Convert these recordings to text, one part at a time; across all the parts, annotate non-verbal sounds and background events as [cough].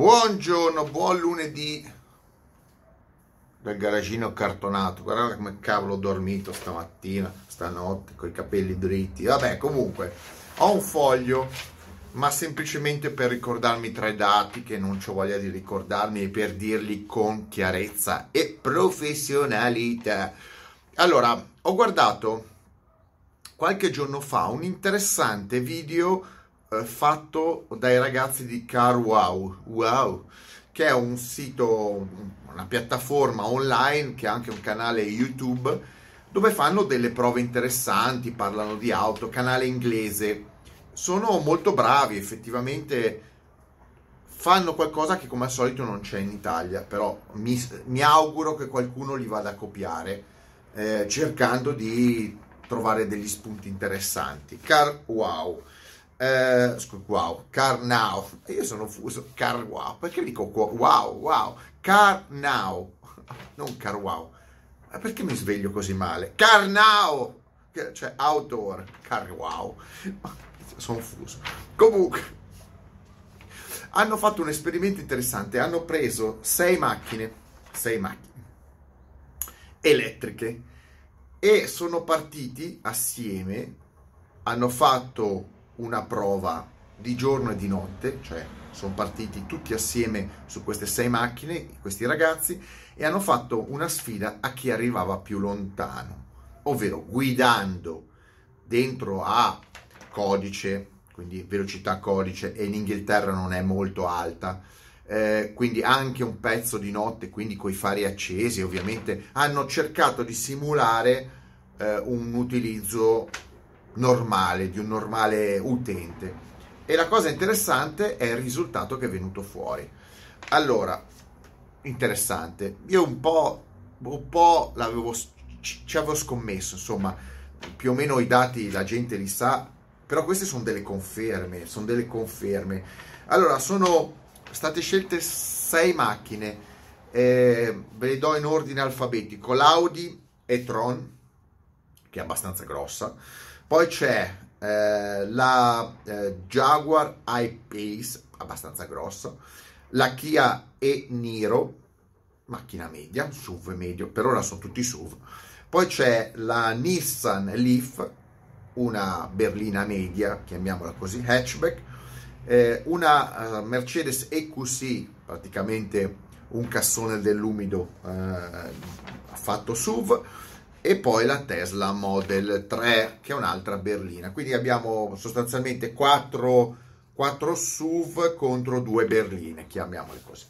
Buongiorno, buon lunedì del garagino cartonato. Guardate come cavolo ho dormito stamattina, stanotte, con i capelli dritti. Vabbè, comunque, ho un foglio, ma semplicemente per ricordarmi tre dati che non ho voglia di ricordarmi e per dirli con chiarezza e professionalità. Allora, ho guardato qualche giorno fa un interessante video eh, fatto dai ragazzi di Car Wow, wow, che è un sito, una piattaforma online che ha anche un canale YouTube dove fanno delle prove interessanti, parlano di auto, canale inglese. Sono molto bravi, effettivamente fanno qualcosa che come al solito non c'è in Italia, però mi, mi auguro che qualcuno li vada a copiare eh, cercando di trovare degli spunti interessanti. Car wow. Eh, wow, car now. Io sono fuso, car wow. Perché dico wow, wow? Car now, [laughs] non car wow. Perché mi sveglio così male? Car now, cioè outdoor, car wow. [laughs] Sono fuso. Comunque, hanno fatto un esperimento interessante. Hanno preso sei macchine, sei macchine elettriche e sono partiti assieme. Hanno fatto una prova di giorno e di notte, cioè sono partiti tutti assieme su queste sei macchine, questi ragazzi, e hanno fatto una sfida a chi arrivava più lontano, ovvero guidando dentro a codice, quindi velocità codice, e in Inghilterra non è molto alta, eh, quindi anche un pezzo di notte, quindi coi fari accesi, ovviamente hanno cercato di simulare eh, un utilizzo normale, di un normale utente. E la cosa interessante è il risultato che è venuto fuori. Allora, interessante. Io un po', un po' l'avevo, ci avevo scommesso, insomma, più o meno i dati la gente li sa, però queste sono delle conferme, sono delle conferme. Allora, sono state scelte sei macchine, eh, ve le do in ordine alfabetico, l'Audi e Tron, che è abbastanza grossa, poi c'è eh, la eh, Jaguar I-Pace, abbastanza grossa, la Kia e-Niro, macchina media, SUV medio, per ora sono tutti SUV. Poi c'è la Nissan Leaf, una berlina media, chiamiamola così, hatchback, eh, una uh, Mercedes EQC, praticamente un cassone dell'umido eh, fatto SUV, e poi la Tesla Model 3 che è un'altra berlina. Quindi abbiamo sostanzialmente 4, 4 SUV contro 2 berline chiamiamole così.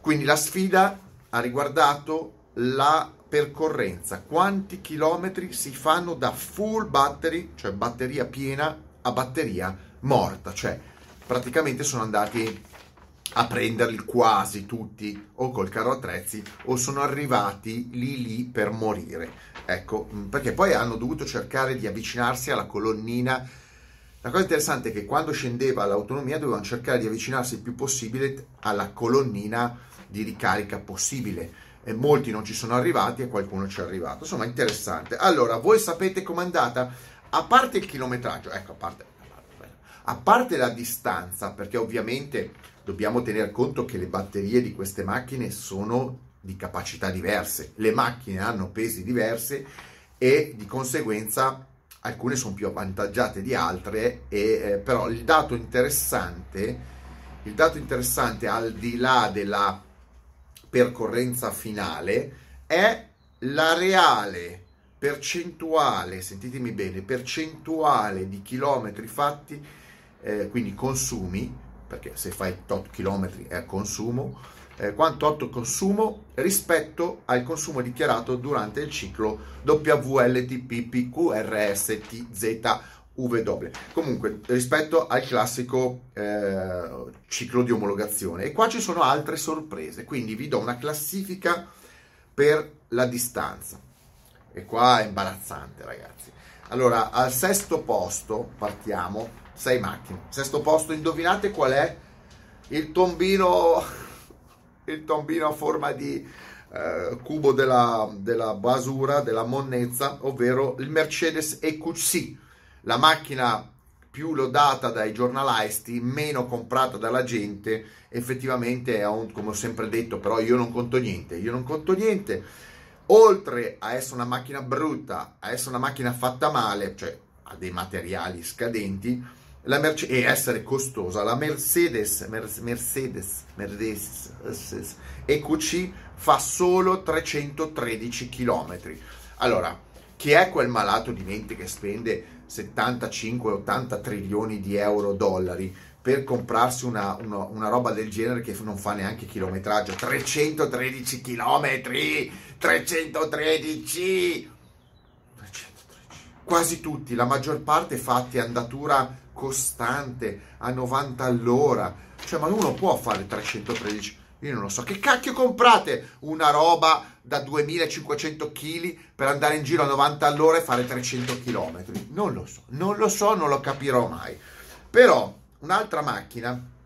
Quindi la sfida ha riguardato la percorrenza. Quanti chilometri si fanno da full battery cioè batteria piena a batteria morta? Cioè praticamente sono andati a prenderli quasi tutti o col carro attrezzi o sono arrivati lì lì per morire. Ecco, mm, perché poi hanno dovuto cercare di avvicinarsi alla colonnina. La cosa interessante è che quando scendeva l'autonomia dovevano cercare di avvicinarsi il più possibile alla colonnina di ricarica possibile. E molti non ci sono arrivati e qualcuno ci è arrivato. Insomma, interessante. Allora, voi sapete com'è andata? A parte il chilometraggio, ecco, a parte, a parte la distanza, perché ovviamente dobbiamo tenere conto che le batterie di queste macchine sono di capacità diverse, le macchine hanno pesi diversi e di conseguenza alcune sono più avvantaggiate di altre, e, eh, però il dato interessante, il dato interessante al di là della percorrenza finale è la reale percentuale, sentitemi bene, percentuale di chilometri fatti, eh, quindi consumi perché se fai tot chilometri è consumo, eh, quanto 8 consumo rispetto al consumo dichiarato durante il ciclo WLTP, Comunque, rispetto al classico eh, ciclo di omologazione. E qua ci sono altre sorprese, quindi vi do una classifica per la distanza. E qua è imbarazzante, ragazzi. Allora, al sesto posto partiamo 6 macchine. Sesto posto, indovinate qual è? Il tombino, [laughs] il tombino a forma di eh, cubo della, della basura, della monnezza, ovvero il Mercedes EQC, la macchina più lodata dai giornalisti, meno comprata dalla gente, effettivamente è un, come ho sempre detto, però io non conto niente, io non conto niente. Oltre a essere una macchina brutta, a essere una macchina fatta male, cioè ha dei materiali scadenti, Merce- e essere costosa, la Mercedes, Mer- Mercedes, Mercedes EQC fa solo 313 km. Allora, chi è quel malato di mente che spende 75-80 trilioni di euro dollari per comprarsi una, una, una, roba del genere che non fa neanche chilometraggio. 313 chilometri! 313 quasi tutti la maggior parte fatti andatura costante a 90 all'ora. Cioè ma uno può fare 313 io non lo so. Che cacchio comprate una roba da 2500 kg per andare in giro a 90 all'ora e fare 300 km. Non lo so, non lo so, non lo capirò mai. Però un'altra macchina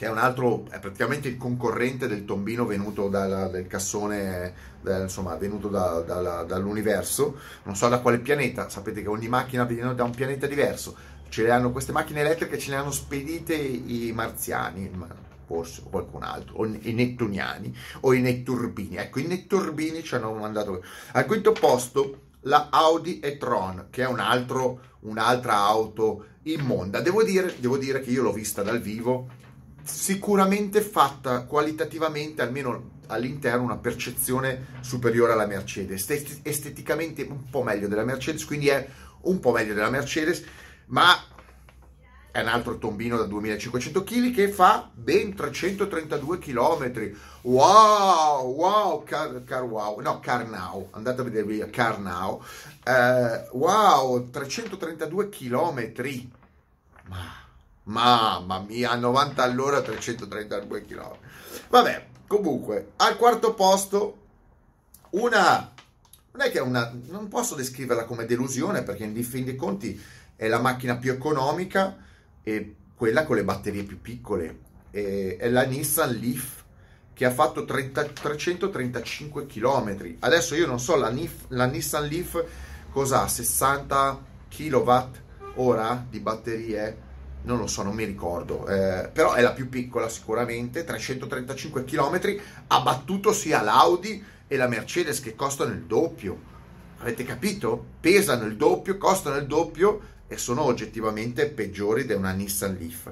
che è un altro, è praticamente il concorrente del tombino venuto dal cassone, da, insomma, venuto da, da, dall'universo, non so da quale pianeta, sapete che ogni macchina viene da un pianeta diverso, ce le hanno, queste macchine elettriche ce le hanno spedite i marziani, forse, qualcun altro, o i nettuniani, o i netturbini. Ecco, i netturbini ci hanno mandato... Al quinto posto la Audi e-tron, che è un altro, un'altra auto immonda. Devo dire, devo dire che io l'ho vista dal vivo, sicuramente fatta qualitativamente, almeno all'interno, una percezione superiore alla Mercedes. Esteticamente un po' meglio della Mercedes, quindi è un po' meglio della Mercedes, ma è un altro tombino da 2500 kg che fa ben 332 km. Wow, wow, car, car wow, no, car now, andate a vedervi car now. Uh, wow, 332 km. Ma, mamma mia, a 90 all'ora 332 km. Vabbè, comunque, al quarto posto una non è che è una non posso descriverla come delusione perché in fin dei conti è la macchina più economica e quella con le batterie più piccole. E, è la Nissan Leaf che ha fatto 30, 335 km. Adesso io non so la, Nif, la Nissan Leaf cosa ha, 60 kWh ora di batterie? Non lo so, non mi ricordo, eh, però è la più piccola sicuramente, 335 km, ha battuto sia l'Audi e la Mercedes che costano il doppio. Avete capito? Pesano il doppio, costano il doppio e sono oggettivamente peggiori di una Nissan Leaf.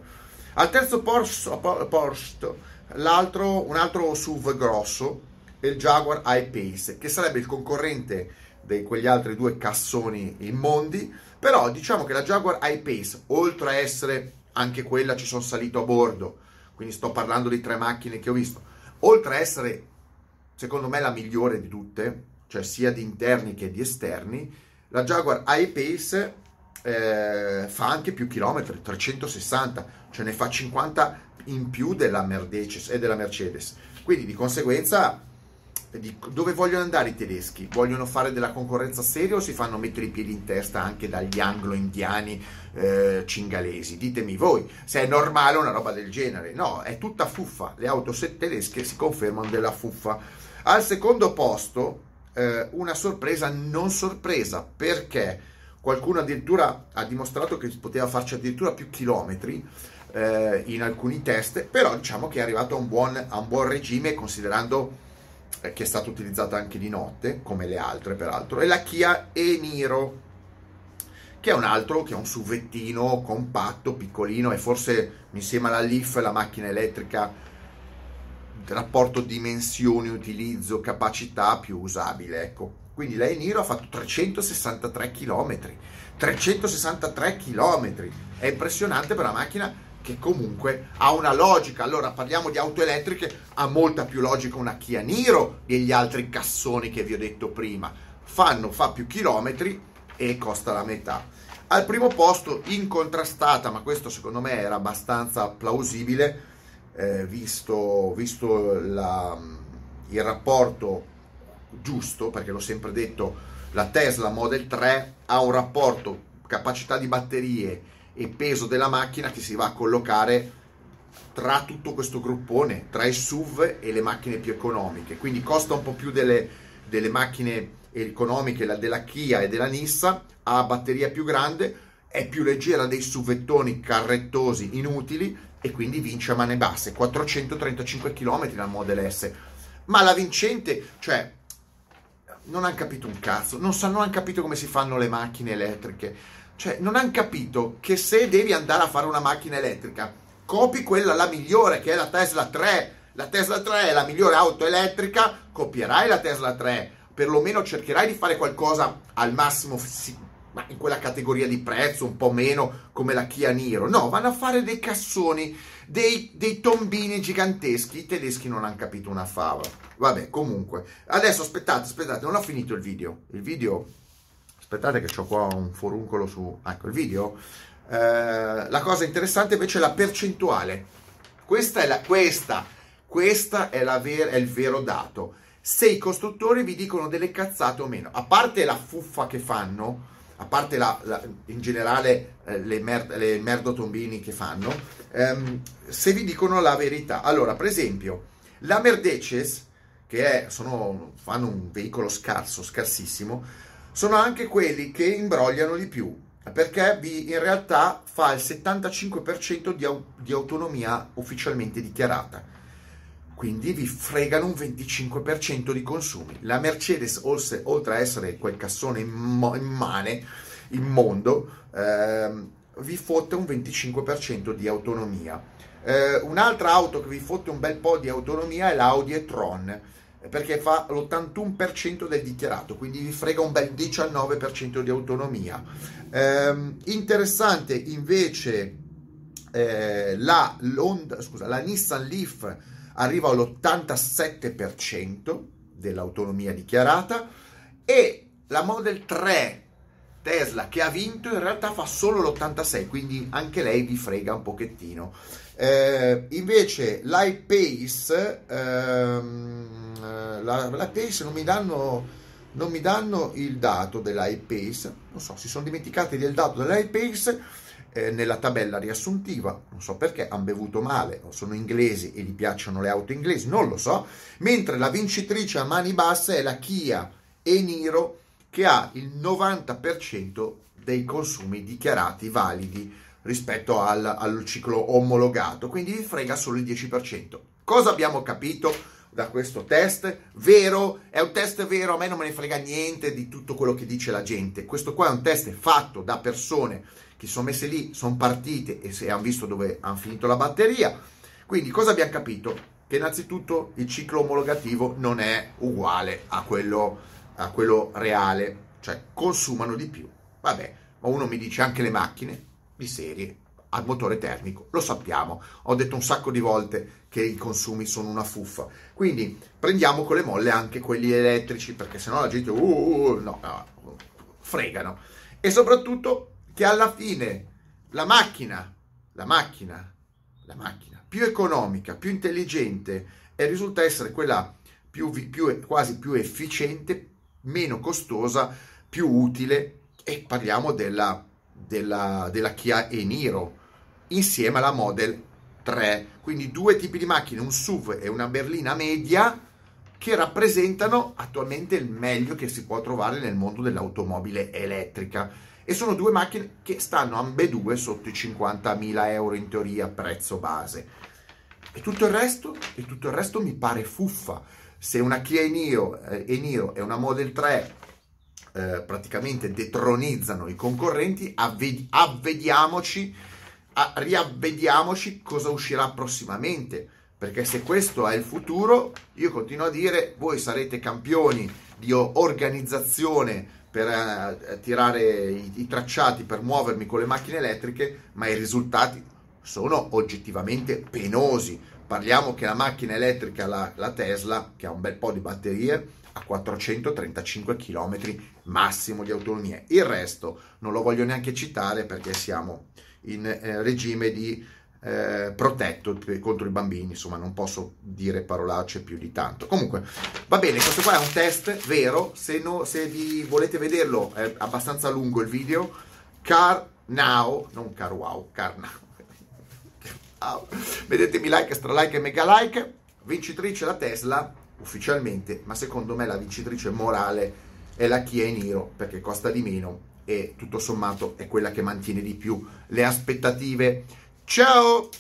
Al terzo posto, l'altro, un altro SUV grosso, il Jaguar I-Pace, che sarebbe il concorrente di quegli altri due cassoni immondi, però diciamo che la Jaguar I-Pace, oltre a essere anche quella ci sono salito a bordo, quindi sto parlando di tre macchine che ho visto, oltre a essere secondo me la migliore di tutte, cioè sia di interni che di esterni, la Jaguar I-Pace eh, fa anche più chilometri, 360, cioè ne fa 50 in più della Mercedes e della Mercedes. Quindi di conseguenza dove vogliono andare i tedeschi? Vogliono fare della concorrenza seria o si fanno mettere i piedi in testa anche dagli anglo-indiani eh, cingalesi? Ditemi voi, se è normale una roba del genere. No, è tutta fuffa. Le auto tedesche si confermano della fuffa. Al secondo posto, eh, una sorpresa non sorpresa, perché? Qualcuno addirittura ha dimostrato che poteva farci addirittura più chilometri eh, in alcuni test, però diciamo che è arrivato a un buon, a un buon regime considerando eh, che è stata utilizzata anche di notte, come le altre peraltro, e la Kia e-Niro, che è un altro, che è un suvettino compatto, piccolino, e forse insieme alla Leaf la macchina elettrica rapporto dimensioni, utilizzo, capacità più usabile, ecco. Quindi lei Niro ha fatto 363 km. 363 km. È impressionante per una macchina che comunque ha una logica. Allora parliamo di auto elettriche, ha molta più logica una Kia Niro degli altri cassoni che vi ho detto prima. Fanno, fa più chilometri e costa la metà. Al primo posto, incontrastata, ma questo secondo me era abbastanza plausibile, eh, visto, visto la, il rapporto giusto, perché l'ho sempre detto, la Tesla Model 3 ha un rapporto capacità di batterie e peso della macchina che si va a collocare tra tutto questo gruppone, tra i SUV e le macchine più economiche. Quindi costa un po' più delle, delle macchine economiche, la della Kia e della Nissan, ha batteria più grande, è più leggera dei suvettoni carrettosi inutili e quindi vince a mani basse, 435 km la Model S. Ma la vincente, cioè, non hanno capito un cazzo, non, sanno, non hanno capito come si fanno le macchine elettriche, cioè non hanno capito che se devi andare a fare una macchina elettrica, copi quella la migliore che è la Tesla 3, la Tesla 3 è la migliore auto elettrica, copierai la Tesla 3, perlomeno cercherai di fare qualcosa al massimo ma in quella categoria di prezzo, un po' meno come la Kia Niro. No, vanno a fare dei cassoni, dei, dei tombini giganteschi. I tedeschi non hanno capito una fava. Vabbè, comunque. Adesso aspettate, aspettate, non ho finito il video. Il video... Aspettate che ho qua un foruncolo su... Ecco, il video. Eh, la cosa interessante invece è la percentuale. Questa è, la, questa, questa è, la ver- è il vero dato. Se i costruttori vi dicono delle cazzate o meno. A parte la fuffa che fanno a parte la, la, in generale eh, le, mer- le merdotombini che fanno, ehm, se vi dicono la verità. Allora, per esempio, la Mercedes, che è, sono, fanno un veicolo scarso, scarsissimo, sono anche quelli che imbrogliano di più, perché vi, in realtà fa il 75% di, di autonomia ufficialmente dichiarata quindi vi fregano un 25% di consumi. La Mercedes, oltre a essere quel cassone immane, immondo, ehm, vi fotte un 25% di autonomia. Eh, un'altra auto che vi fotte un bel po' di autonomia è l'Audi e-tron, perché fa l'81% del dichiarato, quindi vi frega un bel 19% di autonomia. Eh, interessante invece eh, la, scusa, la Nissan Leaf arriva all'87% dell'autonomia dichiarata e la Model 3 Tesla che ha vinto in realtà fa solo l'86, quindi anche lei vi frega un pochettino. Eh, invece l'iPace, ehm, la, la Pace non mi danno non mi danno il dato dell'iPace, non so, si sono dimenticati del dato dell'iPace eh, nella tabella riassuntiva, non so perché, hanno bevuto male, o sono inglesi e gli piacciono le auto inglesi, non lo so, mentre la vincitrice a mani basse è la Kia e-Niro che ha il 90% dei consumi dichiarati validi rispetto al, al ciclo omologato, quindi vi frega solo il 10%. Cosa abbiamo capito? da questo test. Vero, è un test vero, a me non me ne frega niente di tutto quello che dice la gente. Questo qua è un test fatto da persone che sono messe lì, sono partite e se hanno visto dove hanno finito la batteria. Quindi cosa abbiamo capito? Che innanzitutto il ciclo omologativo non è uguale a quello, a quello reale, cioè consumano di più. Vabbè, ma uno mi dice anche le macchine di serie al motore termico, lo sappiamo, ho detto un sacco di volte che i consumi sono una fuffa, quindi prendiamo con le molle anche quelli elettrici perché sennò la gente, uh, uh, uh no, no, fregano. E soprattutto che alla fine la macchina, la macchina, la macchina più economica, più intelligente e risulta essere quella più, più, quasi più efficiente, meno costosa, più utile e parliamo della, della, della Kia e-Niro insieme alla Model 3, quindi due tipi di macchine, un SUV e una berlina media che rappresentano attualmente il meglio che si può trovare nel mondo dell'automobile elettrica e sono due macchine che stanno ambedue sotto i 50.000 euro in teoria prezzo base. E tutto il resto, e tutto il resto mi pare fuffa. Se una Kia Eniro, eh, Eniro e una Model 3 eh, praticamente detronizzano i concorrenti, avvedi- avvediamoci, a- riavvediamoci cosa uscirà prossimamente. Perché se questo è il futuro, io continuo a dire, voi sarete campioni di organizzazione per eh, tirare i, i tracciati, per muovermi con le macchine elettriche, ma i risultati sono oggettivamente penosi. Parliamo che la macchina elettrica, la, la, Tesla, che ha un bel po' di batterie, ha 435 km massimo di autonomia. Il resto non lo voglio neanche citare perché siamo in eh, regime di eh, protetto contro i bambini, insomma non posso dire parolacce più di tanto. Comunque, va bene, questo qua è un test vero, se, no, se vi volete vederlo è abbastanza lungo il video, car now, non car wow, car now. [laughs] Vedetemi like, stra like e mega like, vincitrice la Tesla ufficialmente, ma secondo me la vincitrice morale è la Kia Niro perché costa di meno e tutto sommato è quella che mantiene di più le aspettative. Ciao!